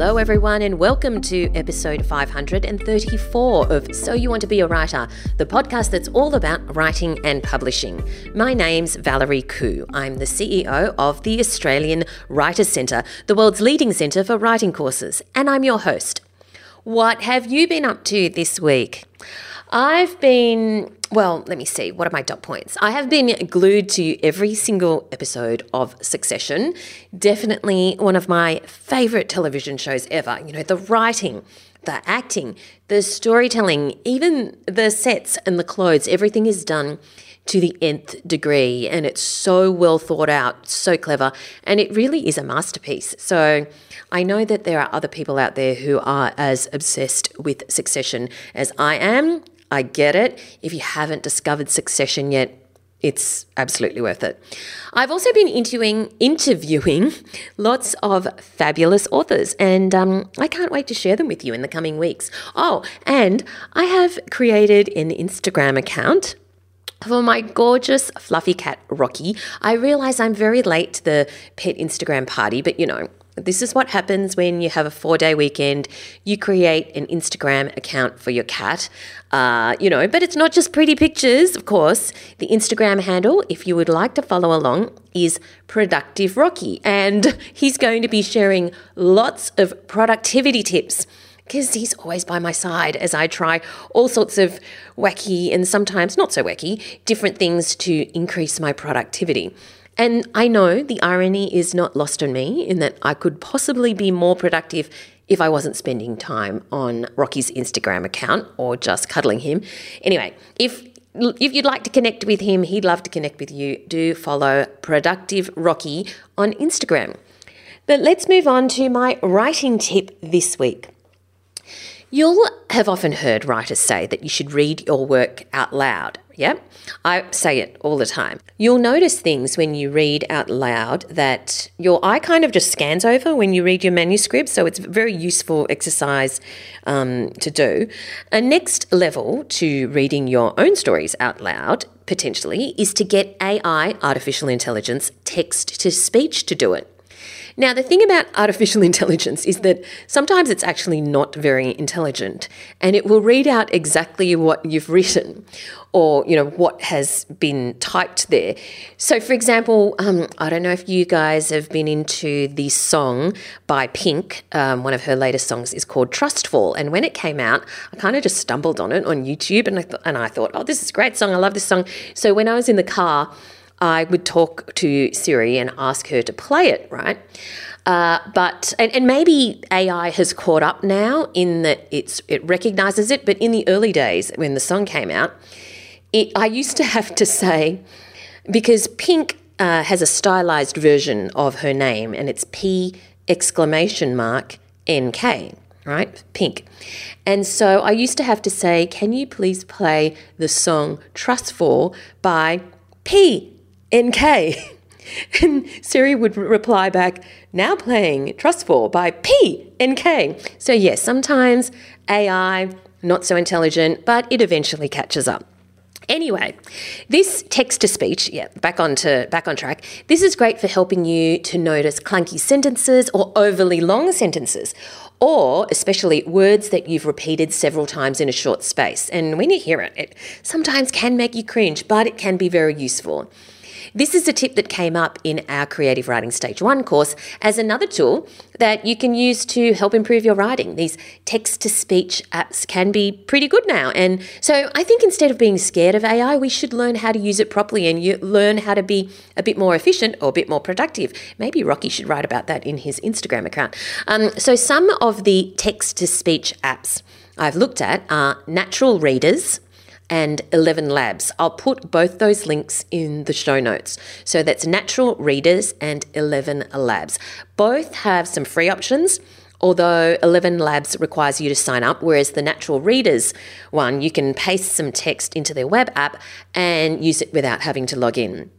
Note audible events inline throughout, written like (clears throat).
Hello, everyone, and welcome to episode 534 of So You Want to Be a Writer, the podcast that's all about writing and publishing. My name's Valerie Khoo. I'm the CEO of the Australian Writers Centre, the world's leading centre for writing courses, and I'm your host. What have you been up to this week? I've been, well, let me see, what are my dot points? I have been glued to every single episode of Succession. Definitely one of my favorite television shows ever. You know, the writing, the acting, the storytelling, even the sets and the clothes, everything is done to the nth degree and it's so well thought out, so clever, and it really is a masterpiece. So I know that there are other people out there who are as obsessed with Succession as I am. I get it. If you haven't discovered Succession yet, it's absolutely worth it. I've also been interviewing interviewing (laughs) lots of fabulous authors, and um, I can't wait to share them with you in the coming weeks. Oh, and I have created an Instagram account for my gorgeous fluffy cat Rocky. I realize I'm very late to the pet Instagram party, but you know, this is what happens when you have a four day weekend. You create an Instagram account for your cat, uh, you know, but it's not just pretty pictures, of course. The Instagram handle, if you would like to follow along, is Productive Rocky. And (laughs) he's going to be sharing lots of productivity tips because he's always by my side as I try all sorts of wacky and sometimes not so wacky different things to increase my productivity. And I know the irony is not lost on me in that I could possibly be more productive if I wasn't spending time on Rocky's Instagram account or just cuddling him. Anyway, if if you'd like to connect with him, he'd love to connect with you. Do follow Productive Rocky on Instagram. But let's move on to my writing tip this week. You'll have often heard writers say that you should read your work out loud. Yeah, I say it all the time. You'll notice things when you read out loud that your eye kind of just scans over when you read your manuscript. So it's a very useful exercise um, to do. A next level to reading your own stories out loud, potentially, is to get AI, artificial intelligence, text to speech to do it. Now, the thing about artificial (laughs) intelligence is that sometimes it's actually not very intelligent and it will read out exactly what you've written or, you know, what has been typed there. So, for example, um, I don't know if you guys have been into the song by Pink. Um, one of her latest songs is called Trustfall. And when it came out, I kind of just stumbled on it on YouTube and I, th- and I thought, oh, this is a great song. I love this song. So, when I was in the car, I would talk to Siri and ask her to play it, right? Uh, but and, and maybe AI has caught up now in that it's it recognizes it. But in the early days when the song came out, it I used to (laughs) have to say because Pink uh, has a stylized version of her name and it's P exclamation mark NK right? Pink. And so I used to have to say, Can you please play the song Trustfall by P NK. And Siri would reply back, now playing Trustfall by P. So, yes, sometimes AI, not so intelligent, but it eventually catches up. Anyway, this text to speech, yeah, back on to, back on track. This is great for helping you to notice clunky sentences or overly long sentences, or especially words that you've repeated several times in a short space. And when you hear it, it sometimes can make you cringe, but it can be very useful. This is a tip that came up in our Creative Writing Stage 1 course as another tool that you can use to help improve your writing. These text to speech apps can be pretty good now. And so I think instead of being scared of AI, we should learn how to use it properly and you learn how to be a bit more efficient or a bit more productive. Maybe Rocky should write about that in his Instagram account. Um, so some of the text to speech apps I've looked at are Natural Readers and 11 Labs. I'll put both those links in the show notes. So that's Natural Readers and 11 Labs. Both have some free options. Although 11 Labs requires you to sign up, whereas the Natural Readers one, you can paste some text into their web app and use it without having to log in.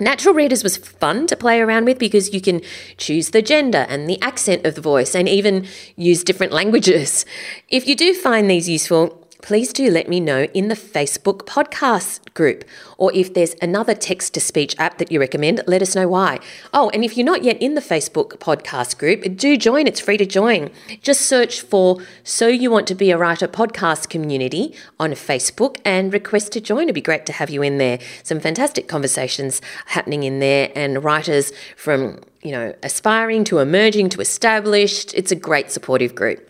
Natural Readers was fun to play around with because you can choose the gender and the accent of the voice and even use different languages. If you do find these useful, please do let me know in the Facebook podcast group. Or if there's another text to speech app that you recommend, let us know why. Oh, and if you're not yet in the Facebook podcast group, do join. It's free to join. Just search for So You Want to Be a Writer podcast community on Facebook and request to join. It'd be great to have you in there. Some fantastic conversations happening in there and writers from, you know, aspiring to emerging to established. It's a great supportive group.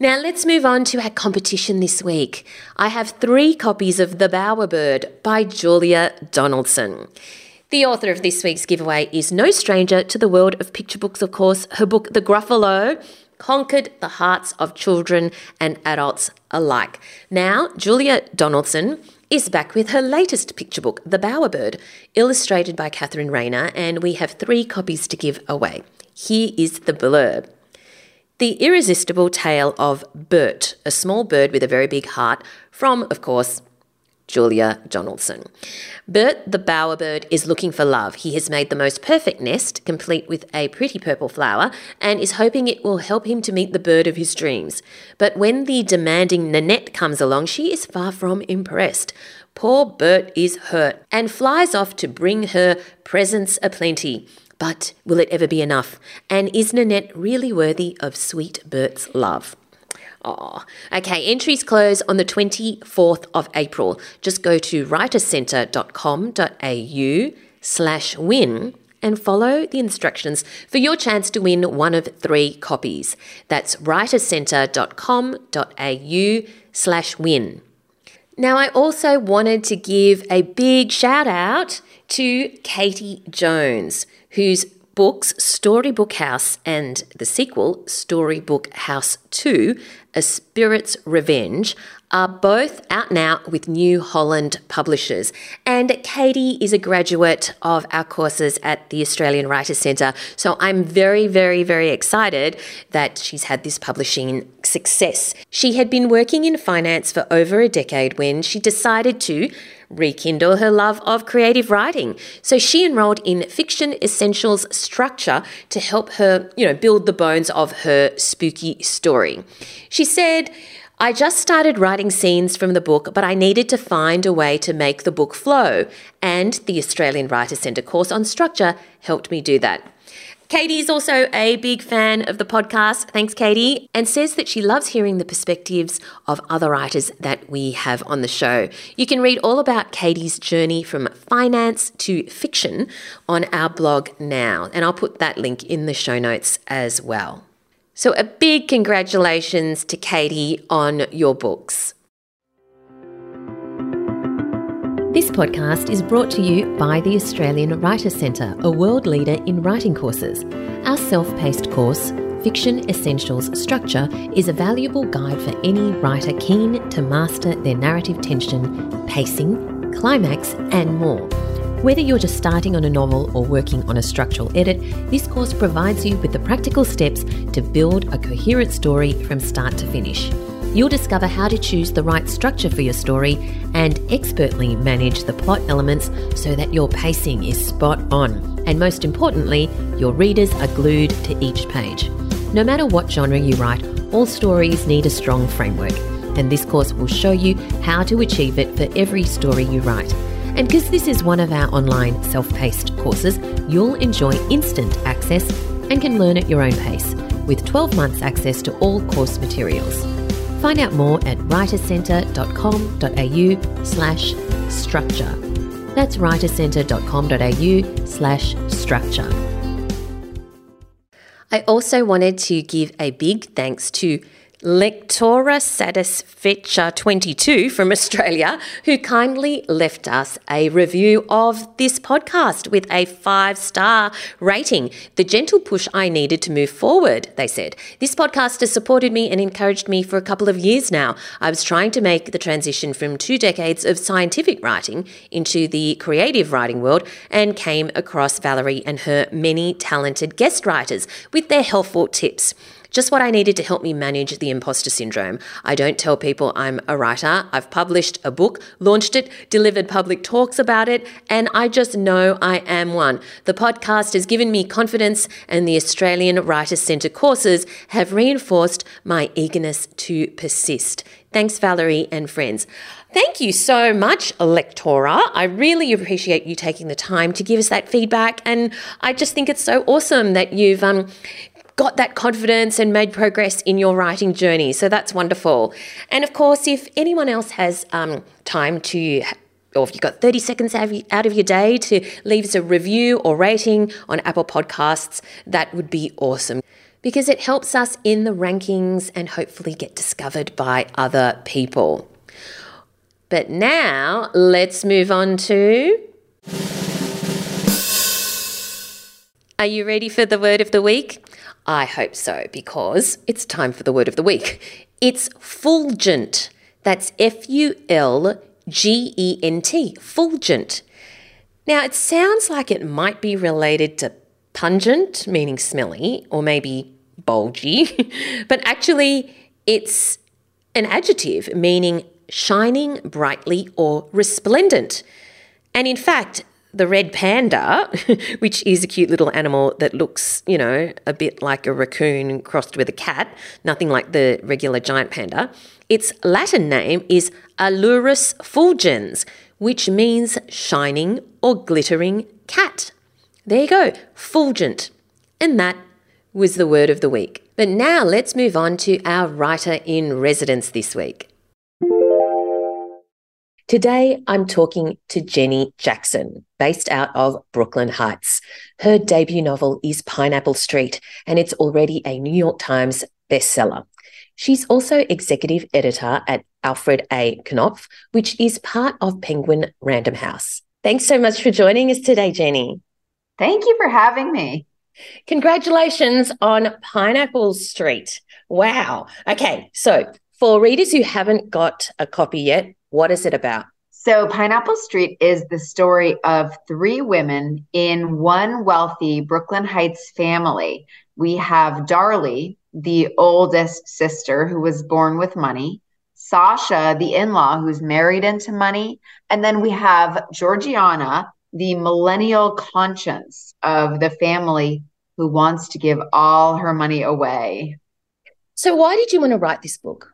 Now let's move on to our competition this week. I have three copies of The Bowerbird by Julia Donaldson. The author of this week's giveaway is no stranger to the world of picture books, of course. Her book, The Gruffalo, conquered the hearts of children and adults alike. Now, Julia Donaldson is back with her latest picture book, The Bowerbird, illustrated by Catherine Rayner, and we have three copies to give away. Here is the blurb. The Irresistible Tale of Bert, a small bird with a very big heart, from, of course, Julia Donaldson. Bert the bowerbird is looking for love. He has made the most perfect nest, complete with a pretty purple flower, and is hoping it will help him to meet the bird of his dreams. But when the demanding Nanette comes along, she is far from impressed. Poor Bert is hurt and flies off to bring her presents aplenty. But will it ever be enough? And is Nanette really worthy of sweet Bert's love? Oh, okay. Entries close on the 24th of April. Just go to writerscentre.com.au slash win and follow the instructions for your chance to win one of three copies. That's writerscentre.com.au slash win. Now, I also wanted to give a big shout out to Katie Jones whose books Storybook House and the sequel Storybook House 2 A Spirit's Revenge are both out now with New Holland publishers. And Katie is a graduate of our courses at the Australian Writers Centre. So I'm very, very, very excited that she's had this publishing success. She had been working in finance for over a decade when she decided to rekindle her love of creative writing. So she enrolled in Fiction Essentials Structure to help her, you know, build the bones of her spooky story. She said, I just started writing scenes from the book, but I needed to find a way to make the book flow, and the Australian Writer Centre course on structure helped me do that. Katie is also a big fan of the podcast. Thanks, Katie. And says that she loves hearing the perspectives of other writers that we have on the show. You can read all about Katie's journey from finance to fiction on our blog now. And I'll put that link in the show notes as well. So, a big congratulations to Katie on your books. This podcast is brought to you by the Australian Writer Centre, a world leader in writing courses. Our self paced course, Fiction Essentials Structure, is a valuable guide for any writer keen to master their narrative tension, pacing, climax, and more. Whether you're just starting on a novel or working on a structural edit, this course provides you with the practical steps to build a coherent story from start to finish. You'll discover how to choose the right structure for your story and expertly manage the plot elements so that your pacing is spot on. And most importantly, your readers are glued to each page. No matter what genre you write, all stories need a strong framework, and this course will show you how to achieve it for every story you write. And because this is one of our online self paced courses, you'll enjoy instant access and can learn at your own pace with 12 months access to all course materials. Find out more at writerscentre.com.au slash structure. That's writerscentre.com.au slash structure. I also wanted to give a big thanks to Lectora Satisfecha 22 from Australia, who kindly left us a review of this podcast with a five star rating. The gentle push I needed to move forward, they said. This podcast has supported me and encouraged me for a couple of years now. I was trying to make the transition from two decades of scientific writing into the creative writing world and came across Valerie and her many talented guest writers with their helpful tips. Just what I needed to help me manage the imposter syndrome. I don't tell people I'm a writer. I've published a book, launched it, delivered public talks about it, and I just know I am one. The podcast has given me confidence, and the Australian Writers Centre courses have reinforced my eagerness to persist. Thanks, Valerie and friends. Thank you so much, Lectora. I really appreciate you taking the time to give us that feedback. And I just think it's so awesome that you've um, got that confidence and made progress in your writing journey. So that's wonderful. And of course, if anyone else has um, time to or if you've got 30 seconds out of your day to leave us a review or rating on Apple Podcasts, that would be awesome because it helps us in the rankings and hopefully get discovered by other people. But now let's move on to. Are you ready for the word of the week? I hope so, because it's time for the word of the week. It's fulgent. That's F U L G E N T, fulgent. Now, it sounds like it might be related to pungent, meaning smelly, or maybe bulgy, (laughs) but actually, it's an adjective meaning shining brightly or resplendent. And in fact, the red panda, (laughs) which is a cute little animal that looks, you know, a bit like a raccoon crossed with a cat, nothing like the regular giant panda, its Latin name is Ailurus fulgens, which means shining or glittering cat. There you go, fulgent. And that was the word of the week. But now let's move on to our writer in residence this week. Today, I'm talking to Jenny Jackson, based out of Brooklyn Heights. Her debut novel is Pineapple Street, and it's already a New York Times bestseller. She's also executive editor at Alfred A. Knopf, which is part of Penguin Random House. Thanks so much for joining us today, Jenny. Thank you for having me. Congratulations on Pineapple Street. Wow. Okay, so for readers who haven't got a copy yet, what is it about? So, Pineapple Street is the story of three women in one wealthy Brooklyn Heights family. We have Darlie, the oldest sister who was born with money, Sasha, the in law who's married into money, and then we have Georgiana, the millennial conscience of the family who wants to give all her money away. So, why did you want to write this book?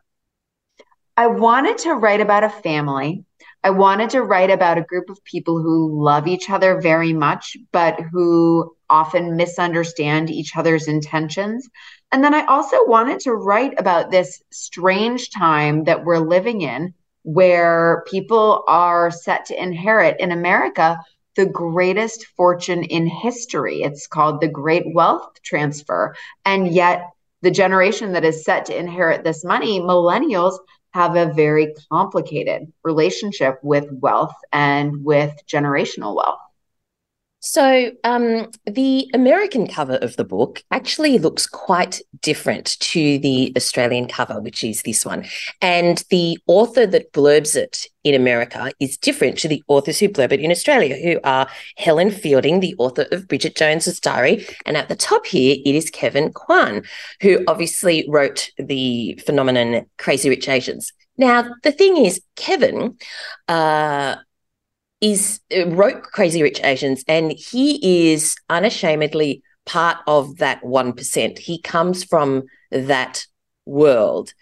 I wanted to write about a family. I wanted to write about a group of people who love each other very much, but who often misunderstand each other's intentions. And then I also wanted to write about this strange time that we're living in where people are set to inherit in America the greatest fortune in history. It's called the Great Wealth Transfer. And yet, the generation that is set to inherit this money, millennials, have a very complicated relationship with wealth and with generational wealth. So, um, the American cover of the book actually looks quite different to the Australian cover, which is this one. And the author that blurbs it in America is different to the authors who blurb it in Australia, who are Helen Fielding, the author of Bridget Jones's Diary. And at the top here, it is Kevin Kwan, who obviously wrote the phenomenon Crazy Rich Asians. Now, the thing is, Kevin, uh, is uh, wrote Crazy Rich Asians, and he is unashamedly part of that one percent. He comes from that world.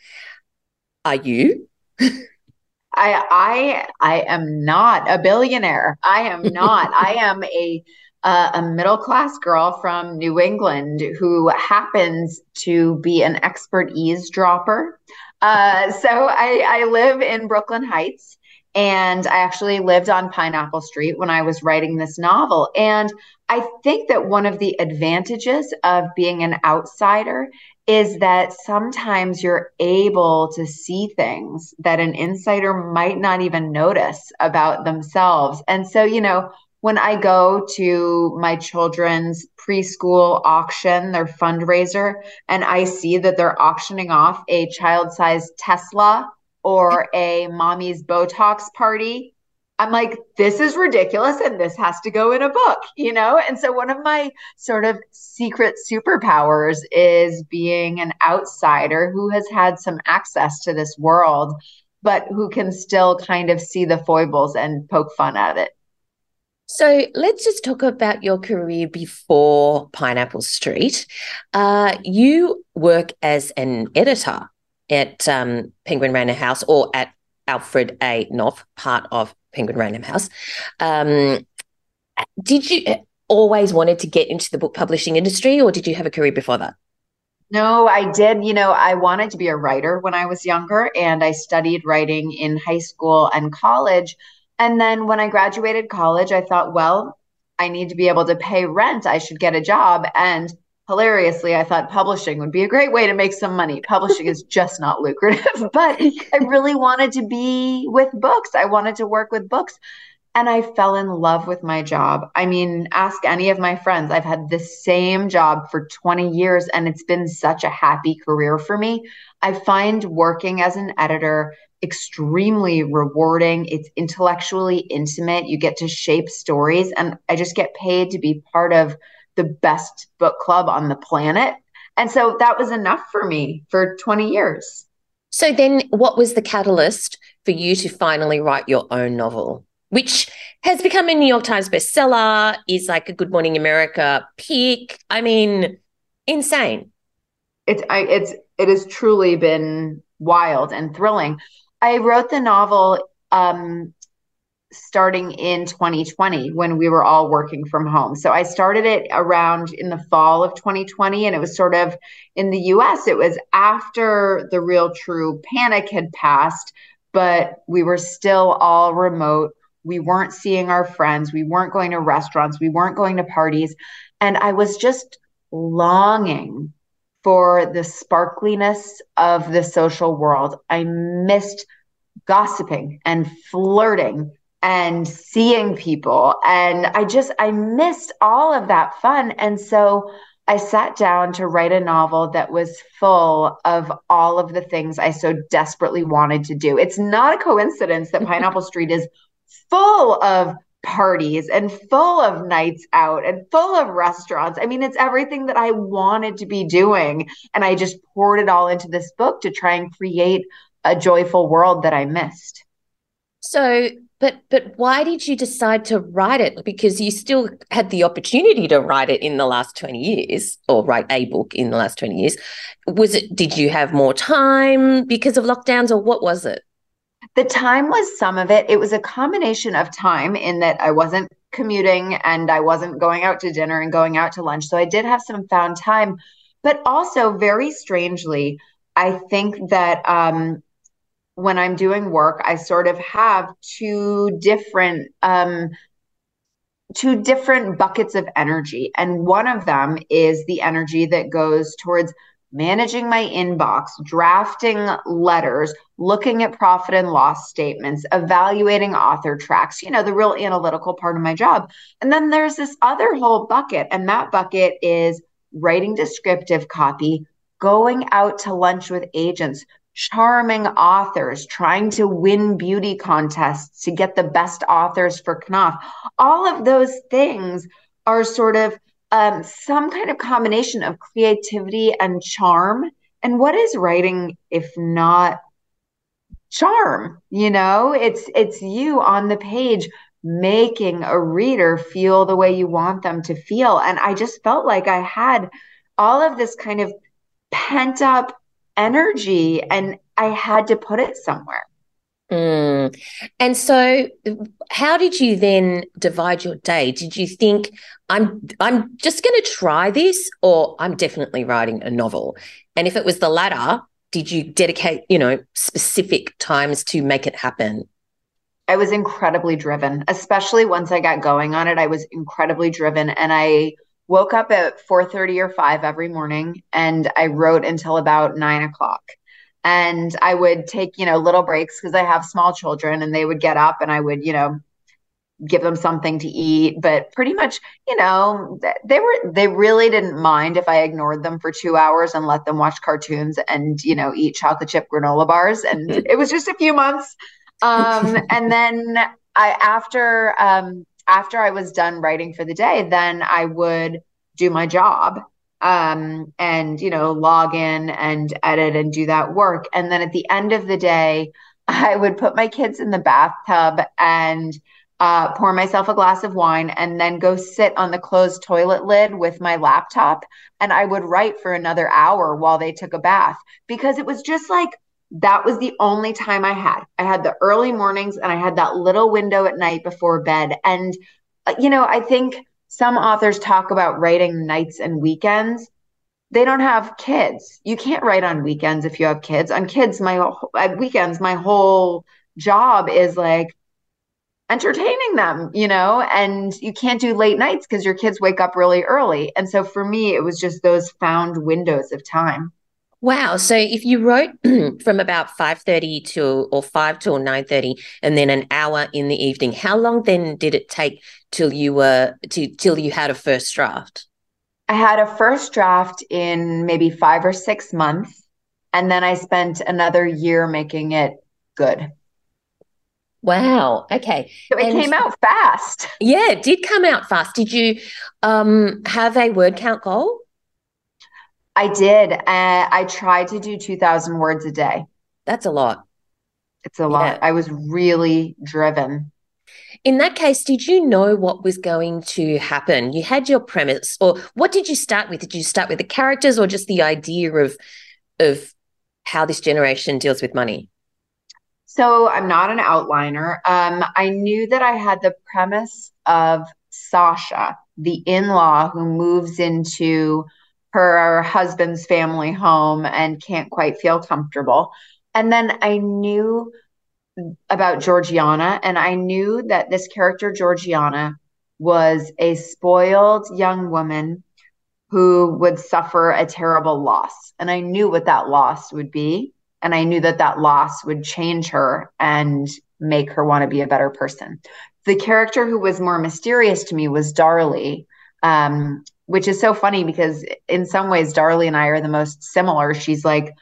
Are you? (laughs) I I I am not a billionaire. I am not. (laughs) I am a uh, a middle class girl from New England who happens to be an expert eavesdropper. Uh, so I, I live in Brooklyn Heights. And I actually lived on Pineapple Street when I was writing this novel. And I think that one of the advantages of being an outsider is that sometimes you're able to see things that an insider might not even notice about themselves. And so, you know, when I go to my children's preschool auction, their fundraiser, and I see that they're auctioning off a child sized Tesla or a mommy's Botox party, I'm like, this is ridiculous and this has to go in a book, you know? And so one of my sort of secret superpowers is being an outsider who has had some access to this world, but who can still kind of see the foibles and poke fun at it. So let's just talk about your career before Pineapple Street. Uh, you work as an editor at um, Penguin Random House or at Alfred A. Knopf, part of Penguin Random House. Um, did you always wanted to get into the book publishing industry, or did you have a career before that? No, I did. You know, I wanted to be a writer when I was younger, and I studied writing in high school and college. And then when I graduated college, I thought, well, I need to be able to pay rent. I should get a job. And hilariously, I thought publishing would be a great way to make some money. Publishing is just not lucrative, (laughs) but I really wanted to be with books. I wanted to work with books. And I fell in love with my job. I mean, ask any of my friends. I've had the same job for 20 years, and it's been such a happy career for me. I find working as an editor extremely rewarding. It's intellectually intimate. You get to shape stories, and I just get paid to be part of the best book club on the planet. And so that was enough for me for 20 years. So then, what was the catalyst for you to finally write your own novel, which has become a New York Times bestseller, is like a Good Morning America pick? I mean, insane. It's I, it's it has truly been wild and thrilling. I wrote the novel um, starting in 2020 when we were all working from home. So I started it around in the fall of 2020 and it was sort of in the US it was after the real true panic had passed but we were still all remote. We weren't seeing our friends, we weren't going to restaurants, we weren't going to parties and I was just longing for the sparkliness of the social world. I missed gossiping and flirting and seeing people. And I just, I missed all of that fun. And so I sat down to write a novel that was full of all of the things I so desperately wanted to do. It's not a coincidence that Pineapple (laughs) Street is full of parties and full of nights out and full of restaurants. I mean, it's everything that I wanted to be doing. And I just poured it all into this book to try and create a joyful world that I missed. So but but why did you decide to write it? Because you still had the opportunity to write it in the last 20 years or write a book in the last 20 years. Was it did you have more time because of lockdowns or what was it? The time was some of it. It was a combination of time in that I wasn't commuting and I wasn't going out to dinner and going out to lunch. So I did have some found time. But also, very strangely, I think that um, when I'm doing work, I sort of have two different um, two different buckets of energy, and one of them is the energy that goes towards managing my inbox, drafting letters, looking at profit and loss statements, evaluating author tracks, you know, the real analytical part of my job. And then there's this other whole bucket, and that bucket is writing descriptive copy, going out to lunch with agents, charming authors trying to win beauty contests to get the best authors for Knopf. All of those things are sort of um, some kind of combination of creativity and charm. And what is writing if not charm? You know, it's it's you on the page making a reader feel the way you want them to feel. And I just felt like I had all of this kind of pent up energy and I had to put it somewhere. Mm. And so how did you then divide your day? Did you think I'm I'm just going to try this or I'm definitely writing a novel? And if it was the latter, did you dedicate, you know, specific times to make it happen? I was incredibly driven, especially once I got going on it. I was incredibly driven and I woke up at 4.30 or 5 every morning and i wrote until about 9 o'clock. And i would take you know little breaks because i have small children and they would get up and i would you know give them something to eat. But pretty much you know they were they really didn't mind if i ignored them for two hours and let them watch cartoons and you know eat chocolate chip granola bars. And it was just a few months. Um, and then I after um after I was done writing for the day, then I would do my job um and you know log in and edit and do that work. And then at the end of the day (laughs) I would put my kids in the bathtub and uh, pour myself a glass of wine and then go sit on the closed toilet lid with my laptop. And I would write for another hour while they took a bath because it was just like that was the only time I had. I had the early mornings and I had that little window at night before bed. And, uh, you know, I think some authors talk about writing nights and weekends. They don't have kids. You can't write on weekends if you have kids. On kids, my at weekends, my whole job is like entertaining them, you know, and you can't do late nights because your kids wake up really early. And so for me, it was just those found windows of time. Wow. So if you wrote (clears throat) from about 5:30 to or 5 till 9:30 and then an hour in the evening, how long then did it take till you were to till you had a first draft? I had a first draft in maybe 5 or 6 months and then I spent another year making it good. Wow. Okay. So it and, came out fast. Yeah, it did come out fast. Did you um, have a word count goal? I did. Uh, I tried to do 2,000 words a day. That's a lot. It's a lot. Yeah. I was really driven. In that case, did you know what was going to happen? You had your premise, or what did you start with? Did you start with the characters or just the idea of of how this generation deals with money? So I'm not an outliner. Um, I knew that I had the premise of Sasha, the in law who moves into her husband's family home and can't quite feel comfortable. And then I knew about Georgiana, and I knew that this character, Georgiana, was a spoiled young woman who would suffer a terrible loss. And I knew what that loss would be. And I knew that that loss would change her and make her want to be a better person. The character who was more mysterious to me was Darlie, um, which is so funny because in some ways, Darlie and I are the most similar. She's like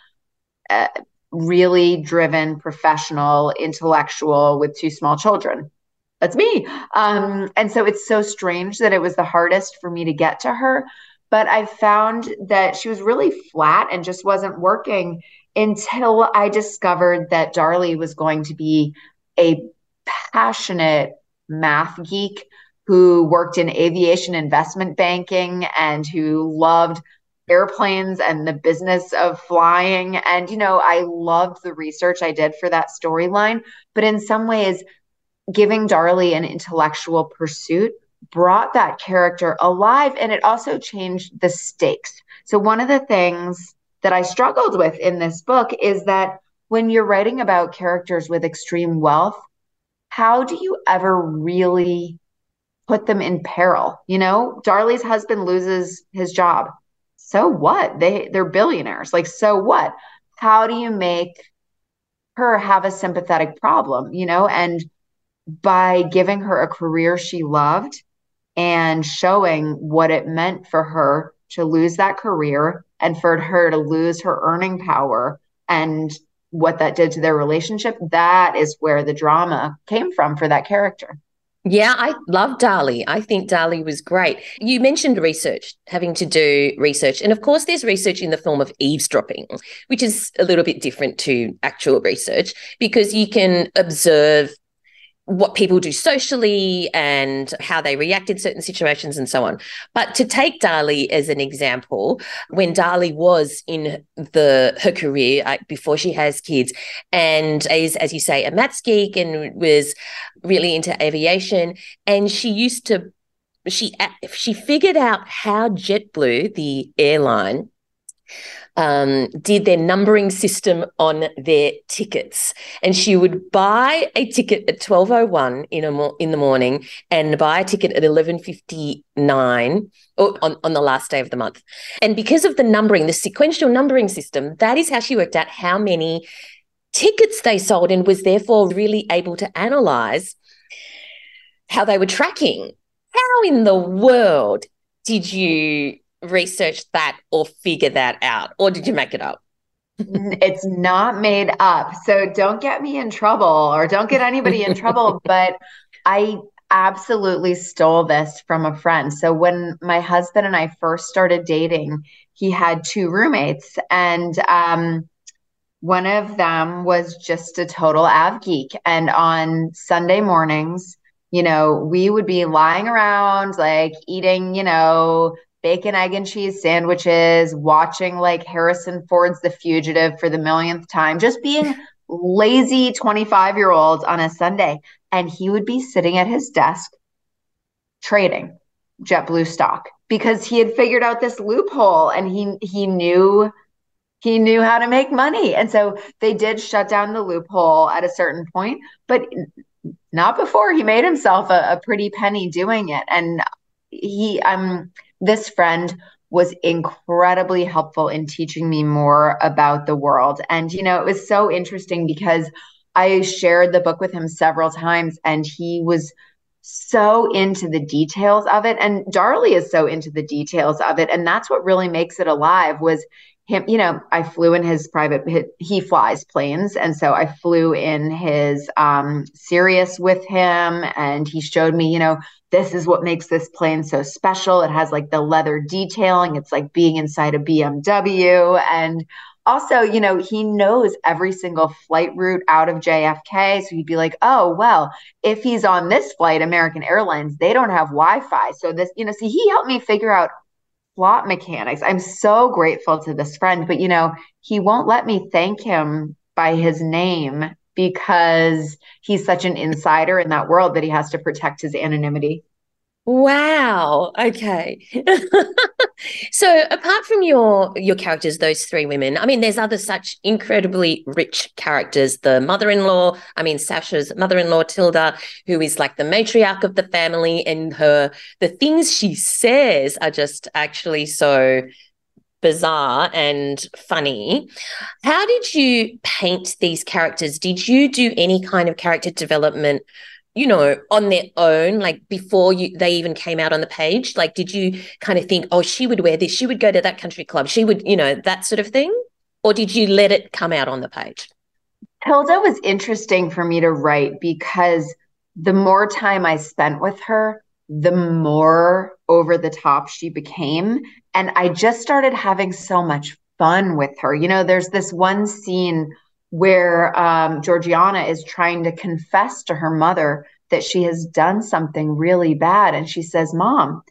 uh, really driven, professional, intellectual with two small children. That's me. Um, and so it's so strange that it was the hardest for me to get to her. But I found that she was really flat and just wasn't working until I discovered that Darlie was going to be a passionate math geek who worked in aviation investment banking and who loved airplanes and the business of flying. And, you know, I loved the research I did for that storyline. But in some ways, giving Darlie an intellectual pursuit brought that character alive and it also changed the stakes. So, one of the things that I struggled with in this book is that when you're writing about characters with extreme wealth, how do you ever really put them in peril? You know, Darlie's husband loses his job. So what? They they're billionaires. Like so what? How do you make her have a sympathetic problem, you know? And by giving her a career she loved and showing what it meant for her to lose that career and for her to lose her earning power and what that did to their relationship, that is where the drama came from for that character. Yeah, I love Darlie. I think Darlie was great. You mentioned research, having to do research. And of course, there's research in the form of eavesdropping, which is a little bit different to actual research because you can observe what people do socially and how they react in certain situations and so on. But to take Darlie as an example, when Darlie was in the her career uh, before she has kids, and is as you say a maths geek and was really into aviation, and she used to she she figured out how JetBlue, the airline, um, did their numbering system on their tickets, and she would buy a ticket at twelve oh one in a mo- in the morning and buy a ticket at eleven fifty nine on on the last day of the month. And because of the numbering, the sequential numbering system, that is how she worked out how many tickets they sold, and was therefore really able to analyze how they were tracking. How in the world did you research that or figure that out? Or did you make it up? (laughs) it's not made up. So don't get me in trouble or don't get anybody in trouble. (laughs) But I absolutely stole this from a friend. So when my husband and I first started dating, he had two roommates, and um, one of them was just a total av geek. And on Sunday mornings, you know, we would be lying around, like eating, you know, bacon, egg, and cheese sandwiches, watching like Harrison Ford's The Fugitive for the millionth time, just being (laughs) lazy 25 year olds on a Sunday. And he would be sitting at his desk trading JetBlue stock because he had figured out this loophole and he he knew he knew how to make money. And so they did shut down the loophole at a certain point, but not before he made himself a, a pretty penny doing it. And he um this friend was incredibly helpful in teaching me more about the world. And, you know, it was so interesting because I shared the book with him several times and he was so into the details of it. And Darlie is so into the details of it. And that's what really makes it alive was him, you know, I flew in his private, he flies planes. And so I flew in his um, Cirrus with him and he showed me, you know, this is what makes this plane so special. It has like the leather detailing. It's like being inside a BMW. And also, you know, he knows every single flight route out of JFK. So he'd be like, oh, well, if he's on this flight, American Airlines, they don't have Wi Fi. So this, you know, see, he helped me figure out slot mechanics. I'm so grateful to this friend, but, you know, he won't let me thank him by his name because he's such an insider in that world that he has to protect his anonymity. Wow. Okay. (laughs) so apart from your your characters, those three women, I mean, there's other such incredibly rich characters. The mother-in-law, I mean, Sasha's mother-in-law, Tilda, who is like the matriarch of the family, and her the things she says are just actually so bizarre and funny. How did you paint these characters? Did you do any kind of character development, you know, on their own, like before you they even came out on the page? Like, did you kind of think, oh, she would wear this, she would go to that country club, she would, you know, that sort of thing? Or did you let it come out on the page? Tilda was interesting for me to write because the more time I spent with her, the more over the top she became. And I just started having so much fun with her. You know, there's this one scene where um, Georgiana is trying to confess to her mother that she has done something really bad. And she says, Mom,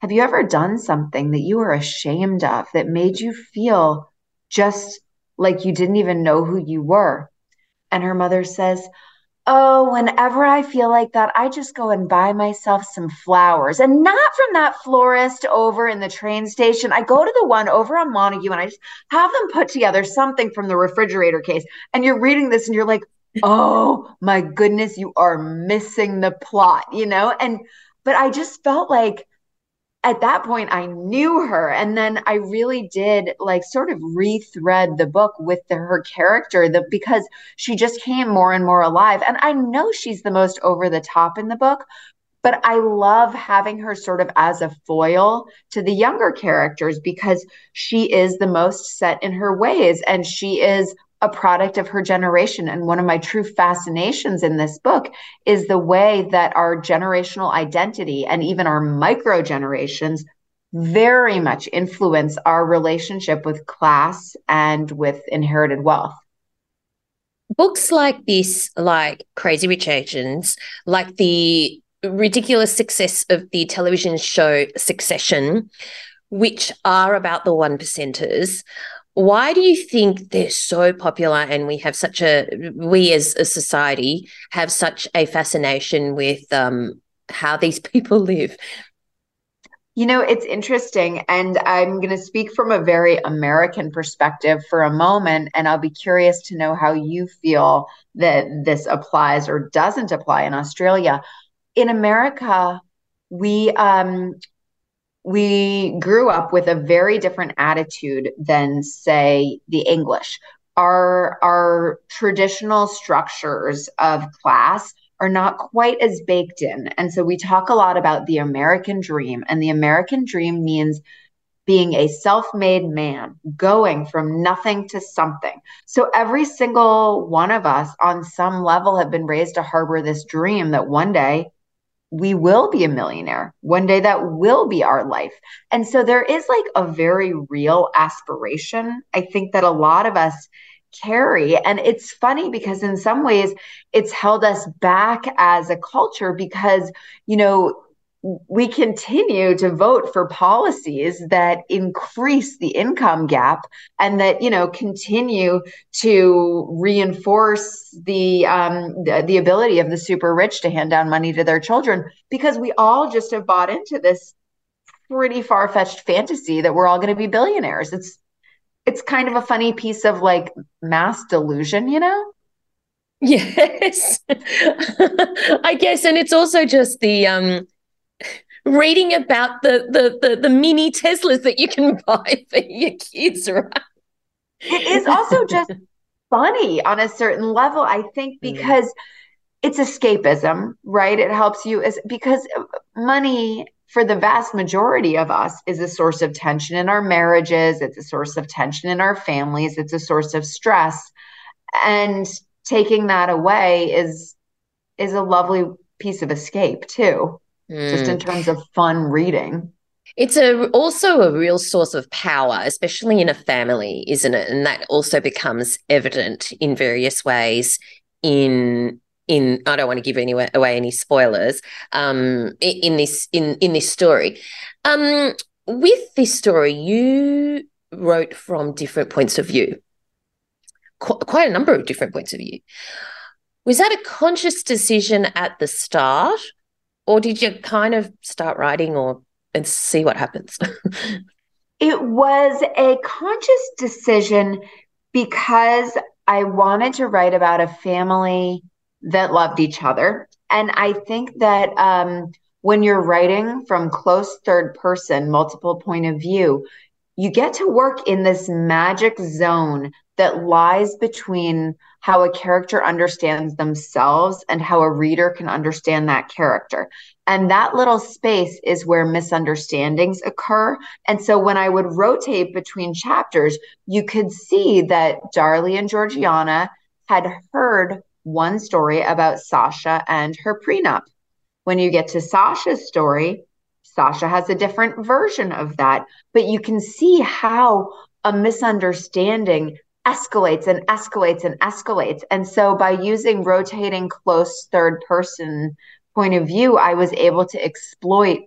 have you ever done something that you were ashamed of that made you feel just like you didn't even know who you were? And her mother says, Oh, whenever I feel like that, I just go and buy myself some flowers. And not from that florist over in the train station. I go to the one over on Montague and I just have them put together something from the refrigerator case. And you're reading this and you're like, oh my goodness, you are missing the plot, you know? And, but I just felt like at that point I knew her and then I really did like sort of rethread the book with the, her character the, because she just came more and more alive and I know she's the most over the top in the book but I love having her sort of as a foil to the younger characters because she is the most set in her ways and she is a product of her generation. And one of my true fascinations in this book is the way that our generational identity and even our micro generations very much influence our relationship with class and with inherited wealth. Books like this, like Crazy Rich Asians, like the ridiculous success of the television show Succession, which are about the one percenters, why do you think they're so popular and we have such a we as a society have such a fascination with um, how these (laughs) people live? You know it's interesting and i'm going to speak from a very american perspective for a moment and i'll be curious to know how you feel that this applies or doesn't apply in australia. In america we um, we grew up with a very different attitude than say the english. Our our traditional structures of class are not quite as baked in. And so we talk a lot about the american dream and the american dream means being a self-made man going from nothing to something. So every single one of us on some level have been raised to harbor this dream that one day we will be a millionaire. One day that will be our life. And so there is like a very real aspiration. I think that a lot of us carry. And it's funny because in some ways it's held us back as a culture because, you know, we continue to vote for policies that increase the income gap and that you know continue to reinforce the um, the, the ability of the super rich to hand down money to their children because we all just have bought into this pretty far-fetched fantasy that we're all going to be billionaires. It's it's kind of a funny piece of like mass delusion you know? Yes. (laughs) I guess and it's also just the um reading about the, the the the mini Teslas that you can (laughs) buy for your kids, right? It is also just (laughs) funny on a certain level, I think, mm. because mm. it's escapism, right? It helps you as because money for the vast majority of us is a source of tension in our marriages, it's a source of tension in our families, it's a source of stress. And taking that away is is a lovely piece of escape too mm. just in mm. terms of fun reading. It's a also a real source of power, especially in a family, isn't it? And that also becomes evident in various ways in in I don't want to give any away any spoilers um in this in in this story. Um with this story you wrote from different points of view. Qu- quite a number of different points of view. Was that a conscious decision at the start or did you kind of start writing or and see what happens? (laughs) it was a conscious decision because I wanted to write about a family that loved each other. And I think that um, when you're writing from close third person, multiple point of view, you get to work in this magic zone that lies between how a character understands themselves and how a reader can understand that character. And that little space is where misunderstandings occur. And so when I would rotate between chapters, you could see that Darlie and Georgiana had heard one story about Sasha and her prenup. When you get to Sasha's story, Sasha has a different version of that, but you can see how a misunderstanding escalates and escalates and escalates. And so by using rotating close third person point of view, I was able to exploit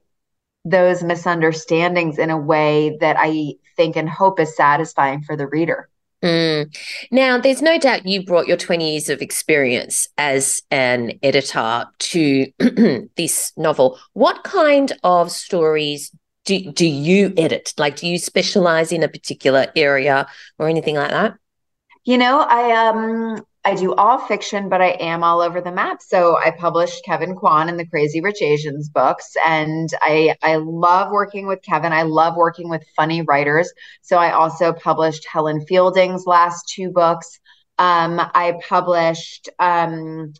those misunderstandings in a way that I think and hope is satisfying for the reader. Mm. Now, there's no doubt you brought your 20 years of experience as an editor to (clears throat) this novel. What kind of stories do, do you edit? Like, do you specialize in a particular area or anything like that? You know, I um I do all fiction, but I am all over the map. So I published Kevin Kwan in the Crazy Rich Asians books, and I I love working with Kevin. I love working with funny writers. So I also published Helen Fielding's last two books. Um, I published um,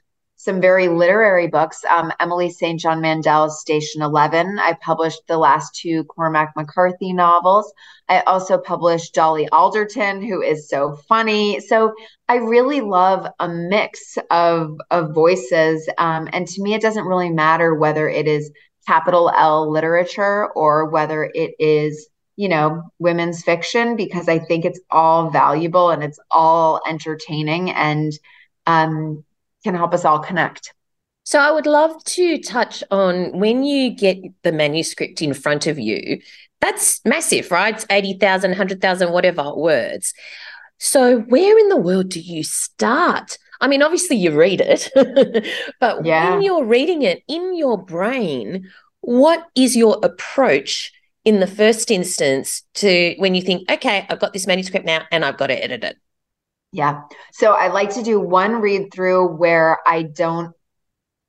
some very literary books. Um, Emily St. John Mandel's Station 11. I published the last two Cormac McCarthy novels. I also published Dolly Alderton, who is so funny. So I really love a mix of, of voices. Um, and to me, it doesn't really matter whether it is capital L literature or whether it is you know, women's fiction because I think it's all valuable and it's all entertaining and um, can help us all connect. So I would love to touch on when you get the manuscript in front of you, that's massive, right? It's 80,000, 100,000, whatever words. So where in the world do you start? I mean, obviously you read it, (laughs) but yeah. when you're reading it in your brain, what is your approach in the first instance to when you think, okay, I've got this manuscript now and I've got to edit it? Yeah. So I like to do one read through where I don't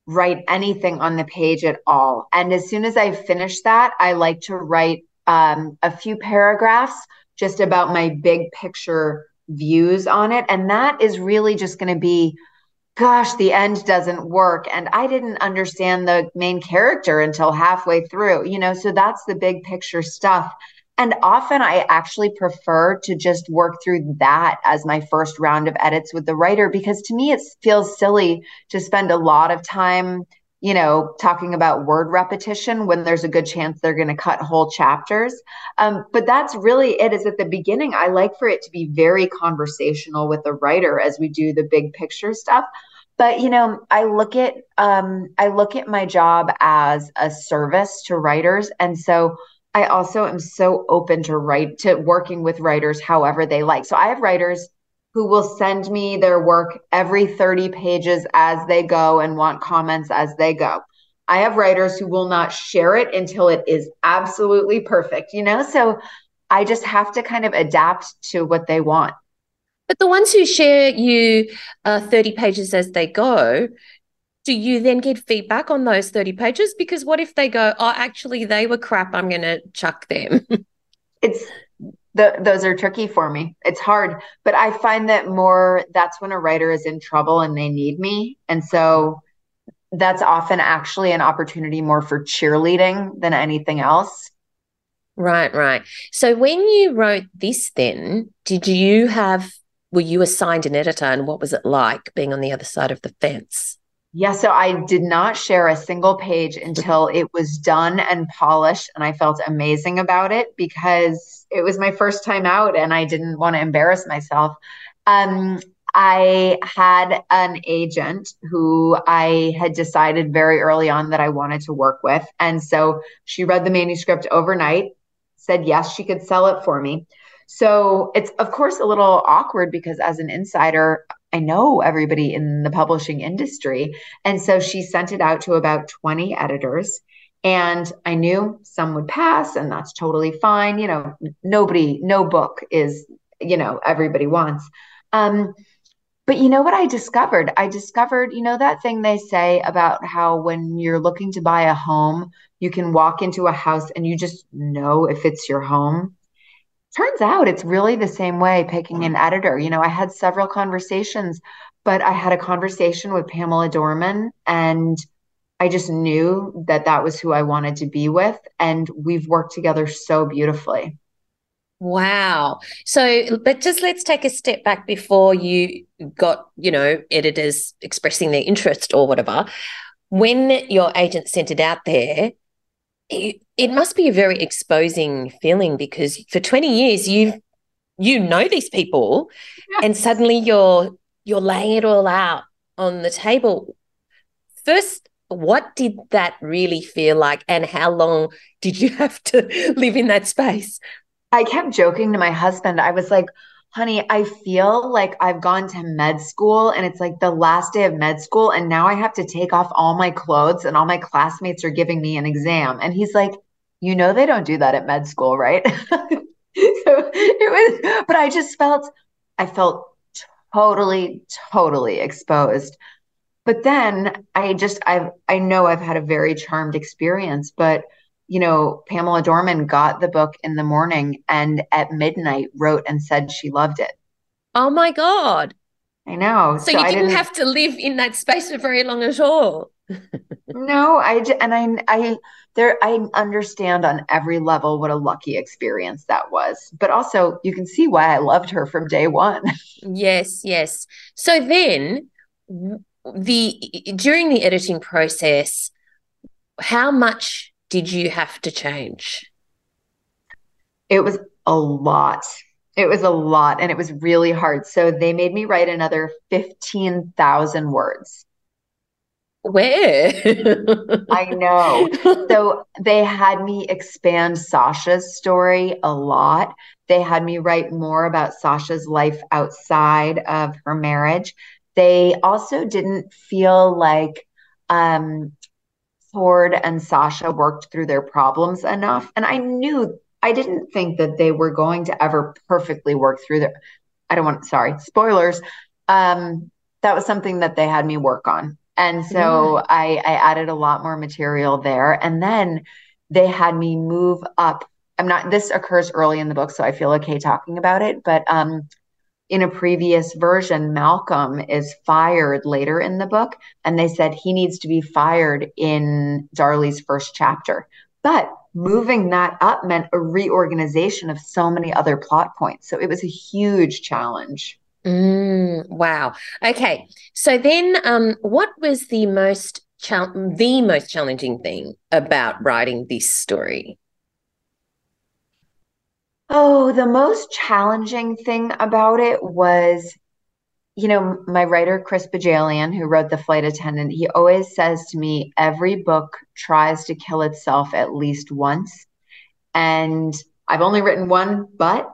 write anything on the page at all. And as soon as I finish that, I like to write um, a few paragraphs just about my big picture views on it. And that is really just going to be, gosh, the end doesn't work. And I didn't understand the main character until halfway through, you know, so that's the big picture stuff. And often I actually prefer to just work through that as my first round of edits with the writer because to me it feels silly to spend a lot of time you know, talking about word repetition when there's a good chance they're going to cut whole chapters. Um, but that's really it. Is at the beginning, I like for it to be very conversational with the writer as we do the big picture stuff. But you know, I look at um, I look at my job as a service to writers, and so I also am so open to write to working with writers however they like. So I have writers who will send me their work every 30 pages as they go and want comments as they go. I have writers who will not share it until it is absolutely perfect, you know? So I just have to kind of adapt to what they want. But the ones who share you uh, 30 pages as they go, do you then get feedback on those 30 pages? Because what if they go, oh, actually, they were crap, I'm going to chuck them? (laughs) it's the, those are tricky for me. It's hard, but I find that more that's when a writer is in trouble and they need me. And so that's often actually an opportunity more for cheerleading than anything else. Right, right. So when you wrote this, then did you have, were you assigned an editor and what was it like being on the other side of the fence? Yeah, so I did not share a single page until it was done and polished, and I felt amazing about it because it was my first time out and I didn't want to embarrass myself. Um, I had an agent who I had decided very early on that I wanted to work with. And so she read the manuscript overnight, said yes, she could sell it for me. So it's, of course, a little awkward because as an insider, I know everybody in the publishing industry. And so she sent it out to about 20 editors. And I knew some would pass, and that's totally fine. You know, nobody, no book is, you know, everybody wants. Um, but you know what I discovered? I discovered, you know, that thing they say about how when you're looking to buy a home, you can walk into a house and you just know if it's your home turns out it's really the same way picking an mm. editor. You know, I had several conversations, but I had a conversation with Pamela Dorman and I just knew that that was who I wanted to be with. And we've worked together so beautifully. Wow. So, but just let's take a step back before you got, you know, editors expressing their interest or whatever. When your agent sent it out there, it, it must be a very exposing feeling because for 20 years you've you know these people yes. and suddenly you're you're laying it all out on the table. First what did that really feel like and how long did you (laughs) have to (laughs) live in that space? I kept joking to my husband. I was like honey, I feel like I've gone to med school and it's like the last day of med school. And now I have to take off all my clothes and all my classmates are giving me an exam. And he's like, you know, they don't do that at med school, right? (laughs) so it was, but I just felt, I felt totally, totally exposed. But then I just, I've, I know I've had a very charmed experience, but you know, Pamela Dorman got the book in the morning and at midnight wrote and said she loved it. Oh my God. I know. So, so you didn't, didn't, have to live in that space for very long at all. (laughs) no, I and I I there I understand on every level what a lucky experience that was. But also you can see why I loved her from day 1. (laughs) yes, yes. So then the during the editing process how much did you have to change? It was a lot. It was a lot and it was really hard. So they made me write another 15,000 words. Where? I know. (laughs) So they had me expand Sasha's story a lot. They had me write more about Sasha's life outside of her marriage. They also didn't feel like um, Ford and Sasha worked through their problems enough. And I knew I didn't think that they were going to ever perfectly work through their I don't want sorry, spoilers. Um, that was something that they had me work on. And so I, I added a lot more material there. And then they had me move up. I'm not this occurs early in the book, so I feel okay talking about it. But um in a previous version, Malcolm is fired later in the book, and they said he needs to be fired in Darlie's first chapter. But moving that up meant a reorganization of so many other plot points. So it was a huge challenge. Mm, wow. Okay. So then, um, what was the most the most challenging thing about writing this story? Oh, the most challenging thing about it was, you know, my writer, Chris Bohjalian, who wrote The Flight Attendant, he always says to me, every book tries to kill itself at least once. And I've only written one, but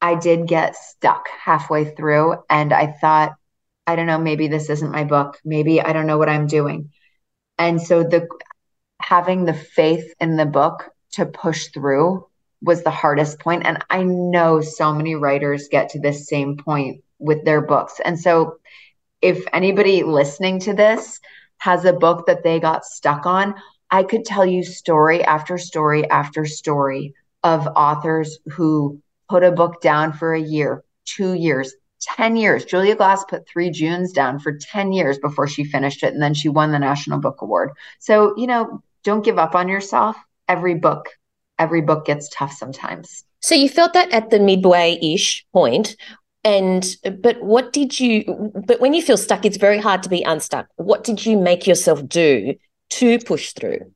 I did get stuck halfway through. And I thought, I don't know, maybe this isn't my book. Maybe I don't know what I'm doing. And so the having the faith in the book to push through was the hardest point and I know so many writers get to this same point with their books. And so if anybody listening to this has a book that they got stuck on, I could tell you story after story after story of authors who put a book down for a year, 2 years, 10 years. Julia Glass put three Junes down for 10 years before she finished it. And then she won the National Book Award. So, you know, don't give up on yourself. Every book, every book gets tough sometimes. So you felt that at the midway ish point. And, but what did you, but when you feel stuck, it's very hard to be unstuck. What did you make yourself do to push through?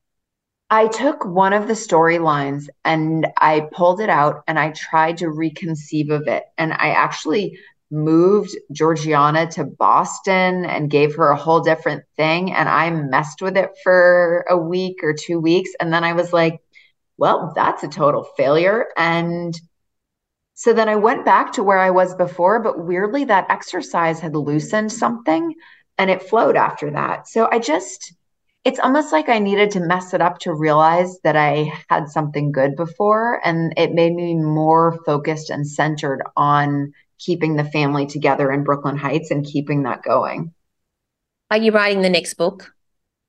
I took one of the storylines and I pulled it out and I tried to reconceive of it. And I actually moved Georgiana to Boston and gave her a whole different thing. And I messed with it for a week or two weeks. And then I was like, well, that's a total failure. And so then I went back to where I was before, but weirdly, that exercise had loosened something and it flowed after that. So I just, it's almost like I needed to mess it up to realize that I had something good before. And it made me more focused and centered on keeping the family together in Brooklyn Heights and keeping that going. Are you writing the next book?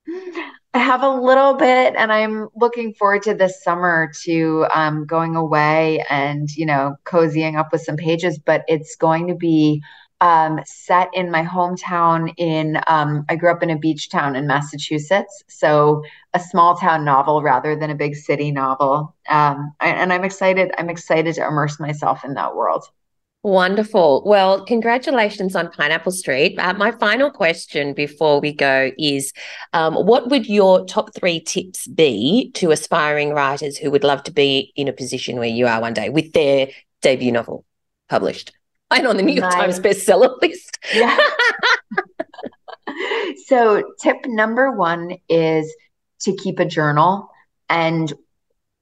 (laughs) I have a little bit, and I'm looking forward to this summer to um, going away and you know cozying up with some pages. But it's going to be um, set in my hometown. In um, I grew up in a beach town in Massachusetts, so a small town novel rather than a big city novel. Um, and I'm excited. I'm excited to immerse myself in that world. Wonderful. Well, congratulations on Pineapple Street. Uh, my final question before we go is um, what would your top three tips be to aspiring writers who would love to be in a position where you are one day with their debut novel published and on the New York Times bestseller (laughs) list? Yeah. (laughs) (laughs) so, tip number one is to keep a journal and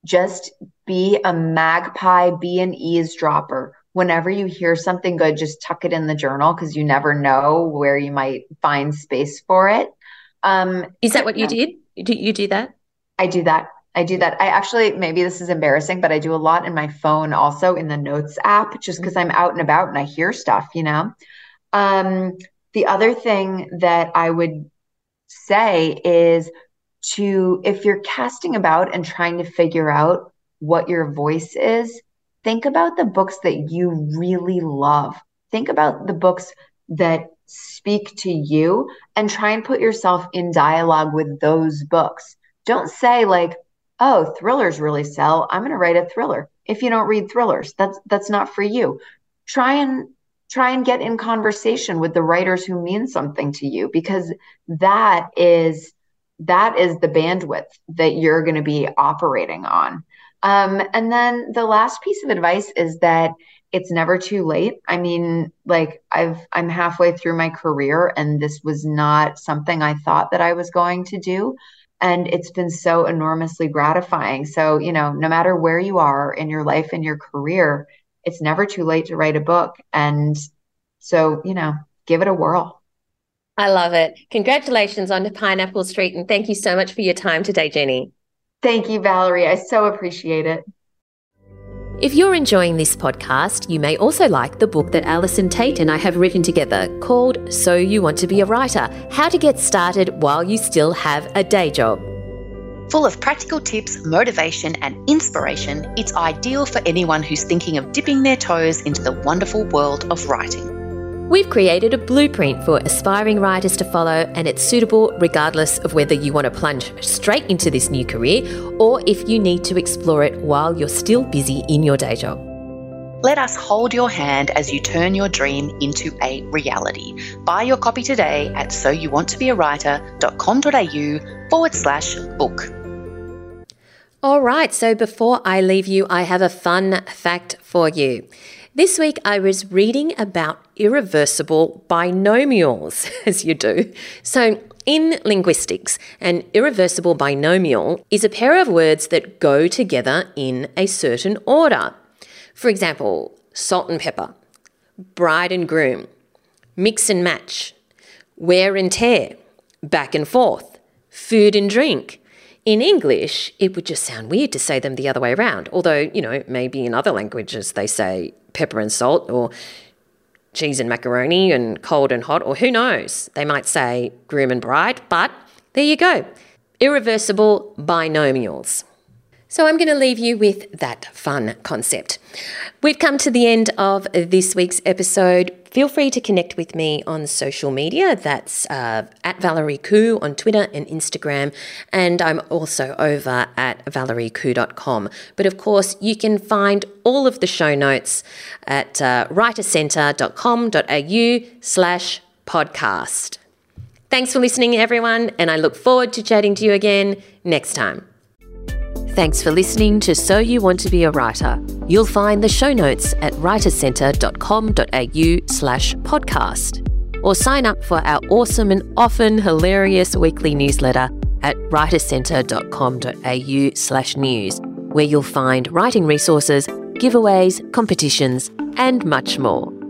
just be a magpie, be an eavesdropper whenever you hear something good, just tuck it in the journal because you never know where you might find space for it. Um, Is that what you did? Do you do that? I do that. I do that. I actually, maybe this is embarrassing, but I do a lot in my phone also in the notes app just because I'm out and about and I hear stuff, you know? Um, the other thing that I would say is to, if you're casting about and trying to figure out what your voice is, think about the books that you really love. Think about the books that speak to you and try and put yourself in dialogue with those books. Don't say like, "Oh, thrillers really sell. I'm going to write a thriller." If you don't read thrillers, that's that's not for you. Try and try and get in conversation with the writers who mean something to you because that is that is the bandwidth that you're going to be operating on. Um, and then the last piece of advice is that it's never too late. I mean, like I've I'm halfway through my career and this was not something I thought that I was going to do and it's been so enormously gratifying. So, you know, no matter where you are in your life and your career, it's never too late to write a book and so, you know, give it a whirl. I love it. Congratulations on Pineapple Street and thank you so much for your time today, Jenny. Thank you, Valerie. I so appreciate it. If you're enjoying this podcast, you may also like the book that Allison Tait and I have written together called So You Want to Be a Writer How to Get Started While You Still Have a Day Job. Full of practical tips, motivation, and inspiration, it's ideal for anyone who's thinking of dipping their toes into the wonderful world of writing. We've created a blueprint for aspiring writers to follow, and it's suitable regardless of whether you want to plunge straight into this new career or if you need to explore it while you're still busy in your day job. Let us hold your hand as you turn your dream into a reality. Buy your copy today at soyouwanttobeawriter.com.au forward slash book. All right, so before I leave you, I have a fun fact for you. This week I was reading about irreversible binomials, (laughs) as you do. So, in linguistics, an irreversible binomial is a pair of words that go together in a certain order. For example, salt and pepper, bride and groom, mix and match, wear and tear, back and forth, food and drink. In English, it would just sound weird to say them the other way around, although, you know, maybe in other languages they say pepper and salt or cheese and macaroni and cold and hot, or who knows, they might say groom and bride, but there you go. Irreversible binomials. So I'm going to leave you with that fun concept. We've come to the end of this week's episode. Feel free to connect with me on social media. That's uh, at Valerie Khoo on Twitter and Instagram. And I'm also over at valeriekhoo.com. But of course, you can find all of the show notes at uh, writerscentre.com.au slash podcast. Thanks for listening, everyone, and I look forward to chatting to you again next time. Thanks for listening to So You Want to Be a Writer. You'll find the show notes at writerscentre.com.au slash podcast. Or sign up for our awesome and often hilarious weekly newsletter at writerscentre.com.au slash news, where you'll find writing resources, giveaways, competitions, and much more.